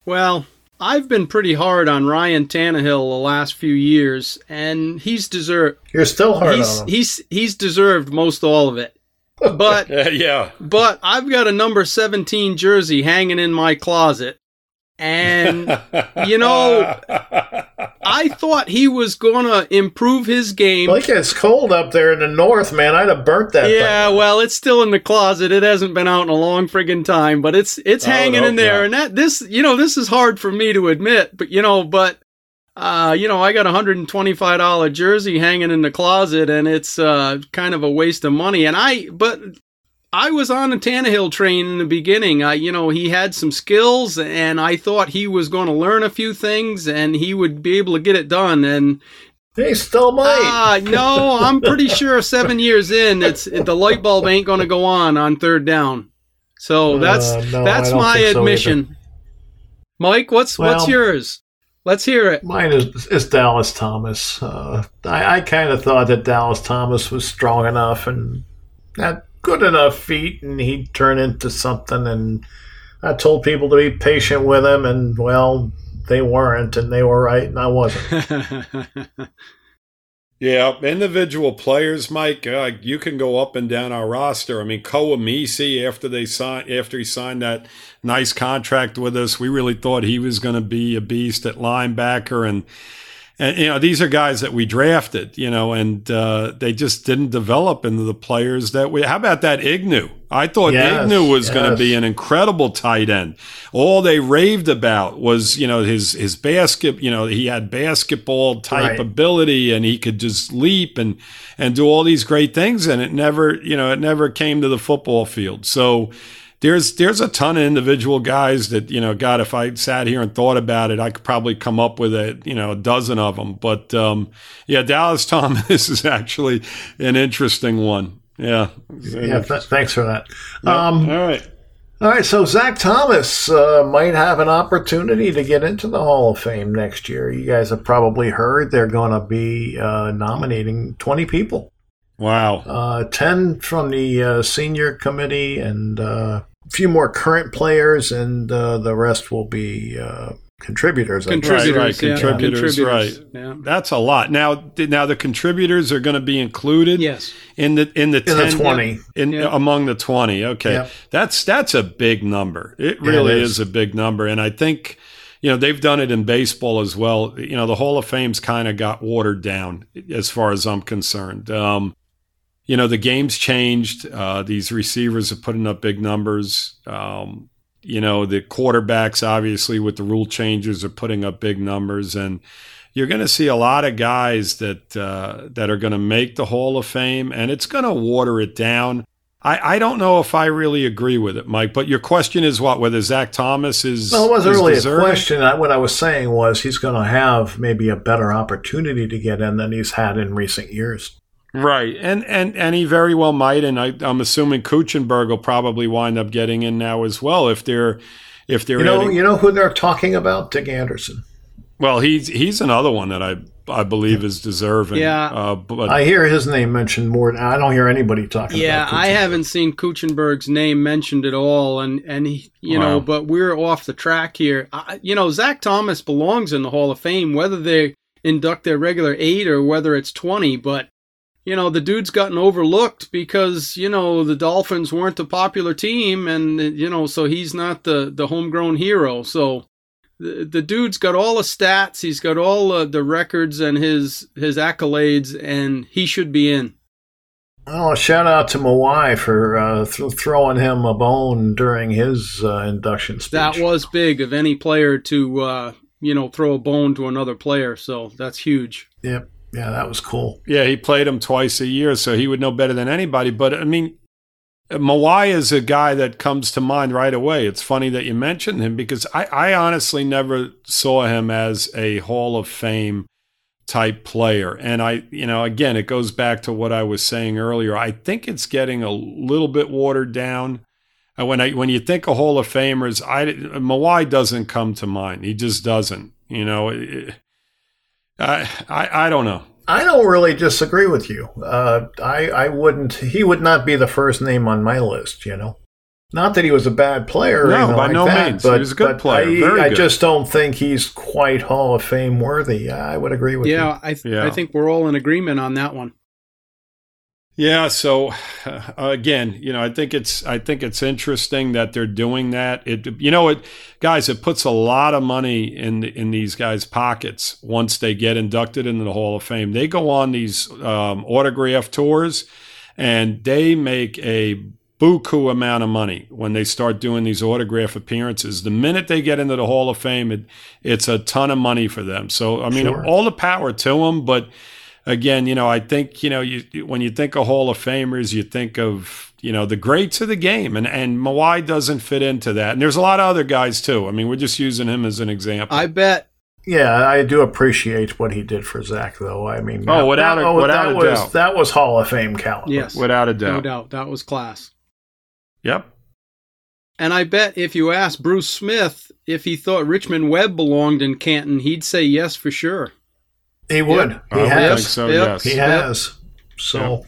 Speaker 4: Well, I've been pretty hard on Ryan Tannehill the last few years, and he's deserved.
Speaker 2: You're still hard
Speaker 4: he's,
Speaker 2: on him.
Speaker 4: He's he's deserved most all of it. But
Speaker 3: yeah,
Speaker 4: but I've got a number seventeen jersey hanging in my closet, and, you know, I thought he was going to improve his game.
Speaker 2: Like it's cold up there in the north, man. I'd have burnt that.
Speaker 4: Yeah, thing. well, it's still in the closet. It hasn't been out in a long friggin' time, but it's it's hanging in there. Not. And that this, you know, this is hard for me to admit, but you know, but uh, you know, I got a hundred and twenty-five dollar jersey hanging in the closet, and it's uh, kind of a waste of money. And I, but I was on a Tannehill train in the beginning. I, you know, he had some skills, and I thought he was going to learn a few things, and he would be able to get it done. And
Speaker 2: he still might.
Speaker 4: Ah, no, I'm pretty sure seven years in, it's the light bulb ain't going to go on on third down. So that's uh, no, that's my admission. So Mike, what's well, what's yours? Let's hear it.
Speaker 2: Mine is, is Dallas Thomas. Uh, I, I kind of thought that Dallas Thomas was strong enough, and that good enough feet and he'd turn into something. And I told people to be patient with him, and well, they weren't, and they were right, and I wasn't.
Speaker 3: yeah, individual players, Mike. Uh, you can go up and down our roster. I mean, Koa Misi, after they signed, after he signed that nice contract with us, we really thought he was going to be a beast at linebacker, and and you know these are guys that we drafted, you know, and uh, they just didn't develop into the players that we. How about that Egnew? I thought yes, Egnew was yes. going to be an incredible tight end. All they raved about was you know his his basket. You know he had basketball type right. ability and he could just leap and and do all these great things. And it never you know it never came to the football field. So there's there's a ton of individual guys that you know god if i sat here and thought about it i could probably come up with a you know a dozen of them but um, yeah dallas thomas is actually an interesting one yeah
Speaker 2: yeah th- thanks for that
Speaker 3: um, all right
Speaker 2: all right, so Zach Thomas uh, might have an opportunity to get into the Hall of Fame next year. You guys have probably heard they're going to be uh, nominating 20 people.
Speaker 3: Wow.
Speaker 2: Uh, 10 from the uh, senior committee and uh, few more current players, and uh, the rest will be uh, contributors.
Speaker 4: Contributors,
Speaker 3: right, right. Yeah. contributors, right? Yeah. That's a lot. Now, now the contributors are going to be included.
Speaker 4: Yes.
Speaker 3: In the in the,
Speaker 2: in 10, the twenty
Speaker 3: in yeah. among the twenty. Okay, yeah. that's that's a big number. It really it is. is a big number, and I think you know they've done it in baseball as well. You know the Hall of Fame's kind of got watered down as far as I'm concerned. Um, you know the game's changed. Uh, these receivers are putting up big numbers. Um, you know the quarterbacks, obviously, with the rule changes, are putting up big numbers, and you're going to see a lot of guys that uh, that are going to make the Hall of Fame, and it's going to water it down. I, I don't know if I really agree with it, Mike. But your question is what? Whether Zach Thomas is
Speaker 2: well, it wasn't really a question. I, what I was saying was he's going to have maybe a better opportunity to get in than he's had in recent years.
Speaker 3: Right, and and and he very well might, and I, I'm assuming Kuechenberg will probably wind up getting in now as well if they're if they're
Speaker 2: You know,
Speaker 3: adding-
Speaker 2: you know who they're talking about? Dick Anderson.
Speaker 3: well he's he's another one that I I believe is deserving.
Speaker 4: Yeah.
Speaker 3: uh, but
Speaker 2: I hear his name mentioned more. I don't hear anybody talking
Speaker 4: Yeah,
Speaker 2: about
Speaker 4: I haven't seen Kuechenberg's name mentioned at all, and and he, you know, but we're off the track here. I, you know, Zach Thomas belongs in the Hall of Fame, whether they induct their regular eight or whether it's twenty. But you know, the dude's gotten overlooked because you know the Dolphins weren't a popular team, and you know, so he's not the the homegrown hero. So. The, the dude's got all the stats, he's got all uh, the records and his his accolades, and he should be in.
Speaker 2: Oh, shout out to Mawae for uh, th- throwing him a bone during his uh, induction speech.
Speaker 4: That was big of any player to uh, you know throw a bone to another player. So that's huge.
Speaker 2: Yep. Yeah, that was cool.
Speaker 3: yeah, he played him twice a year, so he would know better than anybody. But I mean, Mawae is a guy that comes to mind right away. It's funny that you mentioned him because I, I honestly never saw him as a Hall of Fame type player. And I, you know, again, it goes back to what I was saying earlier. I think it's getting a little bit watered down. And when I when you think of Hall of Famers, I Mawae doesn't come to mind. He just doesn't. You know, it, I, I I don't know.
Speaker 2: I don't really disagree with you. Uh, I I wouldn't. He would not be the first name on my list. You know, not that he was a bad player.
Speaker 3: No,
Speaker 2: anything
Speaker 3: by
Speaker 2: like
Speaker 3: no
Speaker 2: that,
Speaker 3: means. He
Speaker 2: But,
Speaker 3: was a good player,
Speaker 2: I,
Speaker 3: very
Speaker 2: I
Speaker 3: good.
Speaker 2: just don't think he's quite Hall of Fame worthy. I would agree with you.
Speaker 4: Yeah, I th-
Speaker 3: Yeah.
Speaker 4: I think we're all in agreement on that one.
Speaker 3: Yeah, so uh, again, you know, I think it's I think it's interesting that they're doing that. It you know it guys, it puts a lot of money in in these guys' pockets once they get inducted into the Hall of Fame. They go on these um, autograph tours and they make a buku amount of money when they start doing these autograph appearances. The minute they get into the Hall of Fame, it, it's a ton of money for them. So I mean,
Speaker 2: Sure.
Speaker 3: all the power to them, but again, you know, I think you know, you when you think of Hall of Famers, you think of you know the greats of the game, and and Mawae doesn't fit into that. And there's a lot of other guys too. I mean, we're just using him as an example.
Speaker 4: I bet.
Speaker 2: Yeah, I do appreciate what he did for Zach, though. I mean,
Speaker 3: Oh,
Speaker 2: that-
Speaker 3: without a-
Speaker 2: that,
Speaker 3: without
Speaker 2: that
Speaker 3: a
Speaker 2: was
Speaker 3: doubt.
Speaker 2: that was Hall of Fame caliber.
Speaker 4: Yes,
Speaker 3: Without a doubt,
Speaker 4: no
Speaker 3: doubt.
Speaker 4: doubt that was class.
Speaker 3: Yep.
Speaker 4: And I bet if you asked Bruce Smith if he thought Richmond Webb belonged in Canton, he'd say yes for sure.
Speaker 2: He would.
Speaker 4: Yep.
Speaker 2: He
Speaker 3: I would
Speaker 2: has.
Speaker 3: so.
Speaker 4: Yep.
Speaker 3: Yes.
Speaker 2: He has. So,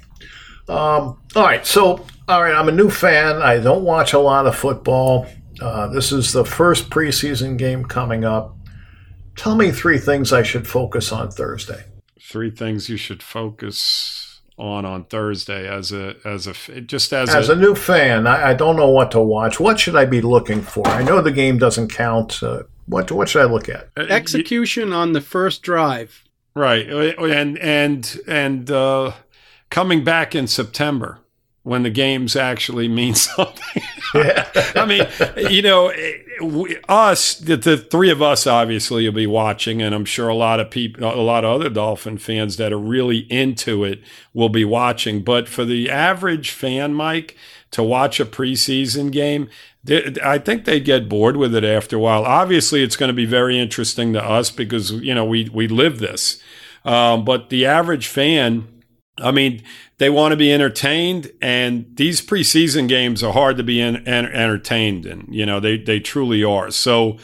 Speaker 2: um, all right. So, all right. I'm a new fan. I don't watch a lot of football. Uh, this is the first preseason game coming up. Tell me three things I should focus on Thursday.
Speaker 3: Three things you should focus on on Thursday as a as a f- just as,
Speaker 2: As
Speaker 3: a,
Speaker 2: a new fan, I, I don't know what to watch. What should I be looking for? I know the game doesn't count. Uh, what what should I look at?
Speaker 3: uh,
Speaker 4: Execution on the first drive.
Speaker 3: Right. And and and uh, coming back in September when the games actually mean something.
Speaker 2: Yeah.
Speaker 3: I mean, you know, us, the, the three of us obviously will be watching, and I'm sure a lot of people, a lot of other Dolphin fans that are really into it will be watching. But for the average fan, Mike, to watch a preseason game, I think they get bored with it after a while. Obviously, it's going to be very interesting to us because you know we we live this. Um, but the average fan, I mean, they want to be entertained, and these preseason games are hard to be en- en- entertained in. You know, they they truly are. So,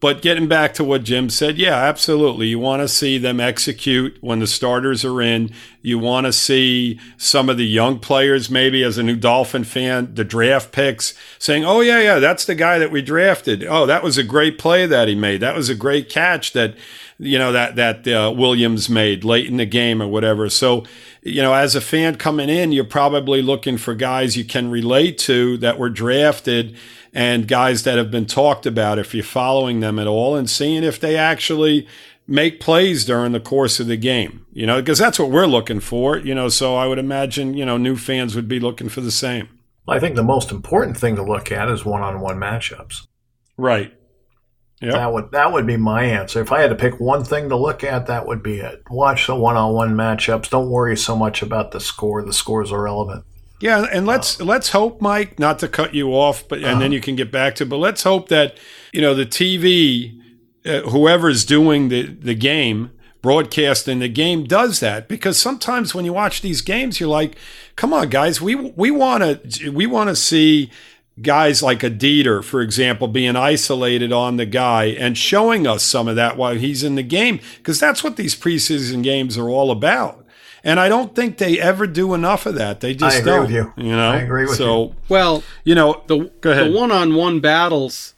Speaker 3: but getting back to what Jim said, yeah, absolutely. You want to see them execute when the starters are in. You want to see some of the young players, maybe as a new Dolphin fan, the draft picks saying, "Oh yeah, yeah, that's the guy that we drafted. Oh, that was a great play that he made. That was a great catch that." you know that that uh, Williams made late in the game or whatever. So, you know, as a fan coming in, you're probably looking for guys you can relate to that were drafted and guys that have been talked about if you're following them at all and seeing if they actually make plays during the course of the game. You know, because that's what we're looking for, you know, so I would imagine, you know, new fans would be looking for the same.
Speaker 2: I think the most important thing to look at is one-on-one matchups.
Speaker 3: Right. Yep.
Speaker 2: That would that would be my answer. If I had to pick one thing to look at, that would be it. Watch the one-on-one matchups. Don't worry so much about the score. The scores are irrelevant.
Speaker 3: Yeah, and let's uh, let's hope, Mike, not to cut you off, but and uh, then uh-huh. you can get back to. But let's hope that you know the TV, uh, whoever's doing the the game, broadcasting the game, does that because sometimes when you watch these games, you're like, come on, guys, we we want to we want to see guys like a Deiter, for example, being isolated on the guy and showing us some of that while he's in the game because that's what these preseason games are all about. And I don't think they ever do enough of that. They just
Speaker 2: I agree
Speaker 3: don't.
Speaker 2: With you.
Speaker 3: you know,
Speaker 2: I agree with
Speaker 3: so,
Speaker 2: you.
Speaker 4: Well,
Speaker 3: you know,
Speaker 4: the
Speaker 3: go ahead.
Speaker 4: the one-on-one battles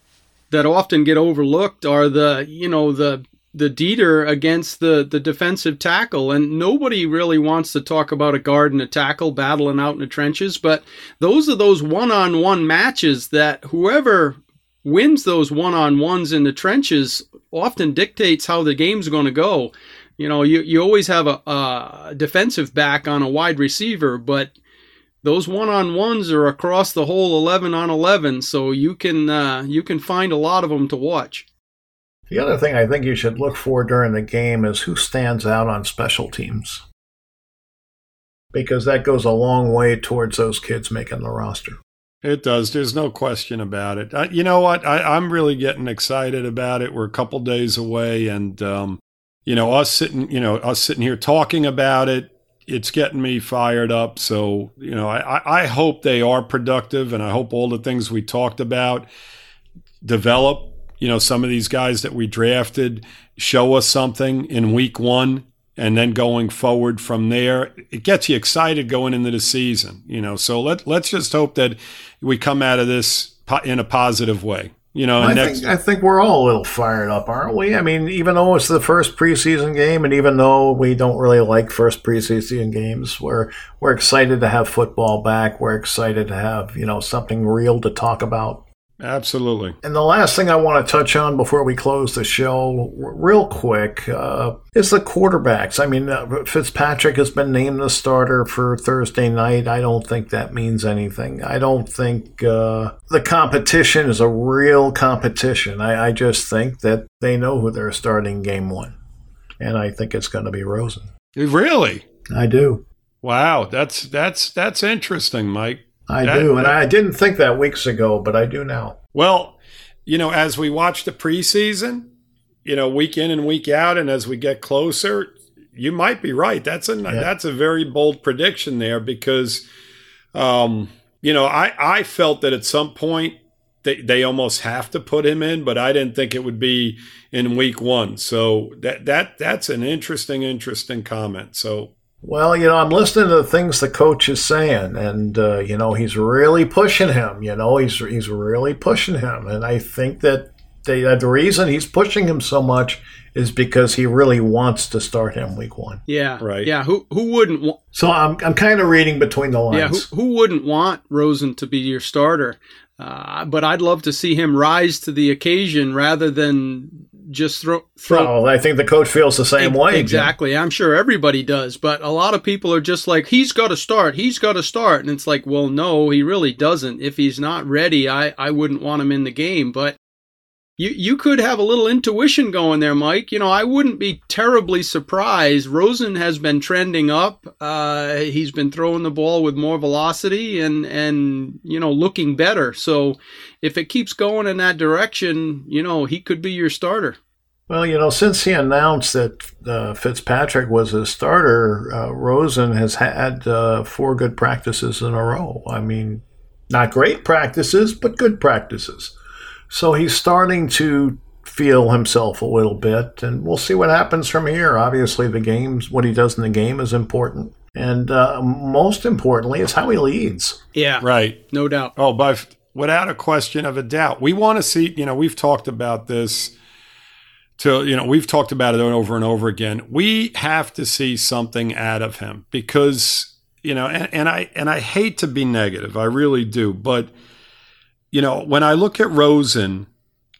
Speaker 4: that often get overlooked are the you know the the Deiter against the the defensive tackle, and nobody really wants to talk about a guard and a tackle battling out in the trenches. But those are those one-on-one matches that whoever wins those one-on-ones in the trenches often dictates how the game's going to go. You know, you, you always have a, a defensive back on a wide receiver, but those one-on-ones are across the whole 11 on 11, so you can uh, you can find a lot of them to watch.
Speaker 2: The other thing I think you should look for during the game is who stands out on special teams. Because that goes a long way towards those kids making the roster.
Speaker 3: It does. There's no question about it. Uh, you know what? I, am really getting excited about it. We're a couple days away, and um, you know, us sitting, you know, us sitting here talking about it, it's getting me fired up. So, you know, I, I hope they are productive and I hope all the things we talked about develop. You know, some of these guys that we drafted show us something in week one and then going forward from there. It gets you excited going into the season, you know. So let, let's just hope that we come out of this in a positive way. You know,
Speaker 2: I
Speaker 3: next-
Speaker 2: think I think we're all a little fired up, aren't we? I mean, even though it's the first preseason game, and even though we don't really like first preseason games, we're we're excited to have football back. We're excited to have you know something real to talk about.
Speaker 3: Absolutely.
Speaker 2: And the last thing I want to touch on before we close the show, real quick, uh, is the quarterbacks. I mean, uh, Fitzpatrick has been named the starter for Thursday night. I don't think that means anything. I don't think uh, the competition is a real competition. I, I just think that they know who they're starting game one. And I think it's going to be Rosen.
Speaker 3: Really?
Speaker 2: I do.
Speaker 3: Wow, that's that's that's interesting, Mike.
Speaker 2: I that, do, and that, I didn't think that weeks ago, but I do now.
Speaker 3: Well, you know, as we watch the preseason, you know, week in and week out, and as we get closer, you might be right. That's a yeah. that's a very bold prediction there because, um, you know, I I felt that at some point they they almost have to put him in, but I didn't think it would be in week one. So that that that's an interesting interesting comment. So
Speaker 2: well, you know, I'm listening to the things the coach is saying, and uh, you know, he's really pushing him. You know, he's he's really pushing him, and I think that they, uh, the reason he's pushing him so much is because he really wants to start him week one.
Speaker 4: Yeah,
Speaker 3: right.
Speaker 4: Yeah, who who wouldn't? Wa-
Speaker 2: so I'm I'm kind of reading between the lines.
Speaker 4: Yeah, who, who wouldn't want Rosen to be your starter? Uh, but I'd love to see him rise to the occasion rather than just throw. throw.
Speaker 2: Well, I think the coach feels the same way.
Speaker 4: Exactly. Jim. I'm sure everybody does. But a lot of people are just like, he's got to start. He's got to start. And it's like, well, no, he really doesn't. If he's not ready, I, I wouldn't want him in the game. But you you could have a little intuition going there, Mike. You know, I wouldn't be terribly surprised. Rosen has been trending up. Uh, he's been throwing the ball with more velocity and and you know looking better. So if it keeps going in that direction, you know he could be your starter.
Speaker 2: Well, you know, since he announced that uh, Fitzpatrick was his starter, uh, Rosen has had uh, four good practices in a row. I mean, not great practices, but good practices. So he's starting to feel himself a little bit, and we'll see what happens from here. Obviously, the games, what he does in the game is important. And uh, most importantly, is how he leads.
Speaker 4: Yeah.
Speaker 3: Right.
Speaker 4: No doubt.
Speaker 3: Oh, by, without a question of a doubt. We want to see, you know, we've talked about this to, you know, we've talked about it over and over again. We have to see something out of him because, you know, and, and I and I hate to be negative, I really do, but you know, when I look at Rosen,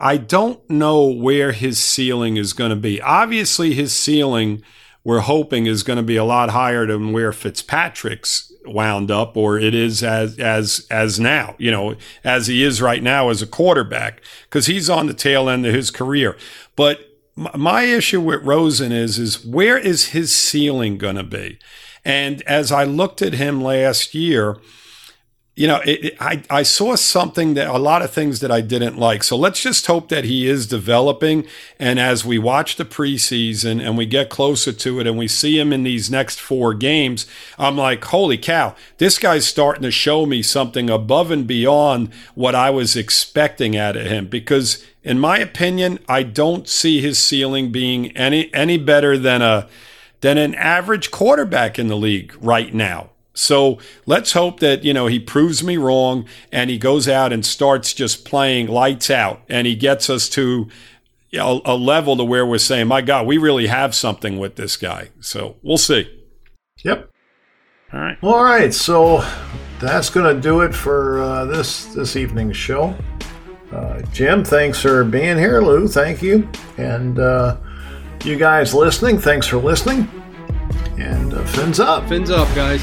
Speaker 3: I don't know where his ceiling is going to be. Obviously, his ceiling, we're hoping, is going to be a lot higher than where Fitzpatrick's wound up, or it is as as as now. You know, as he is right now as a quarterback, because he's on the tail end of his career. But my issue with Rosen is is where is his ceiling going to be? And as I looked at him last year you know, it, I, I saw something that a lot of things that I didn't like. So let's just hope that he is developing. And as we watch the preseason and we get closer to it and we see him in these next four games, I'm like, holy cow, this guy's starting to show me something above and beyond what I was expecting out of him. Because in my opinion, I don't see his ceiling being any any better than a than an average quarterback in the league right now. So let's hope that, you know, he proves me wrong and he goes out and starts just playing lights out and he gets us to you know, a level to where we're saying, my God, we really have something with this guy. So we'll see.
Speaker 2: Yep.
Speaker 3: All right.
Speaker 2: All right. So that's going to do it for uh, this this evening's show. Uh, Jim, thanks for being here. Lou, thank you. And uh, you guys listening, thanks for listening. And uh, fins up.
Speaker 4: Fins up, guys.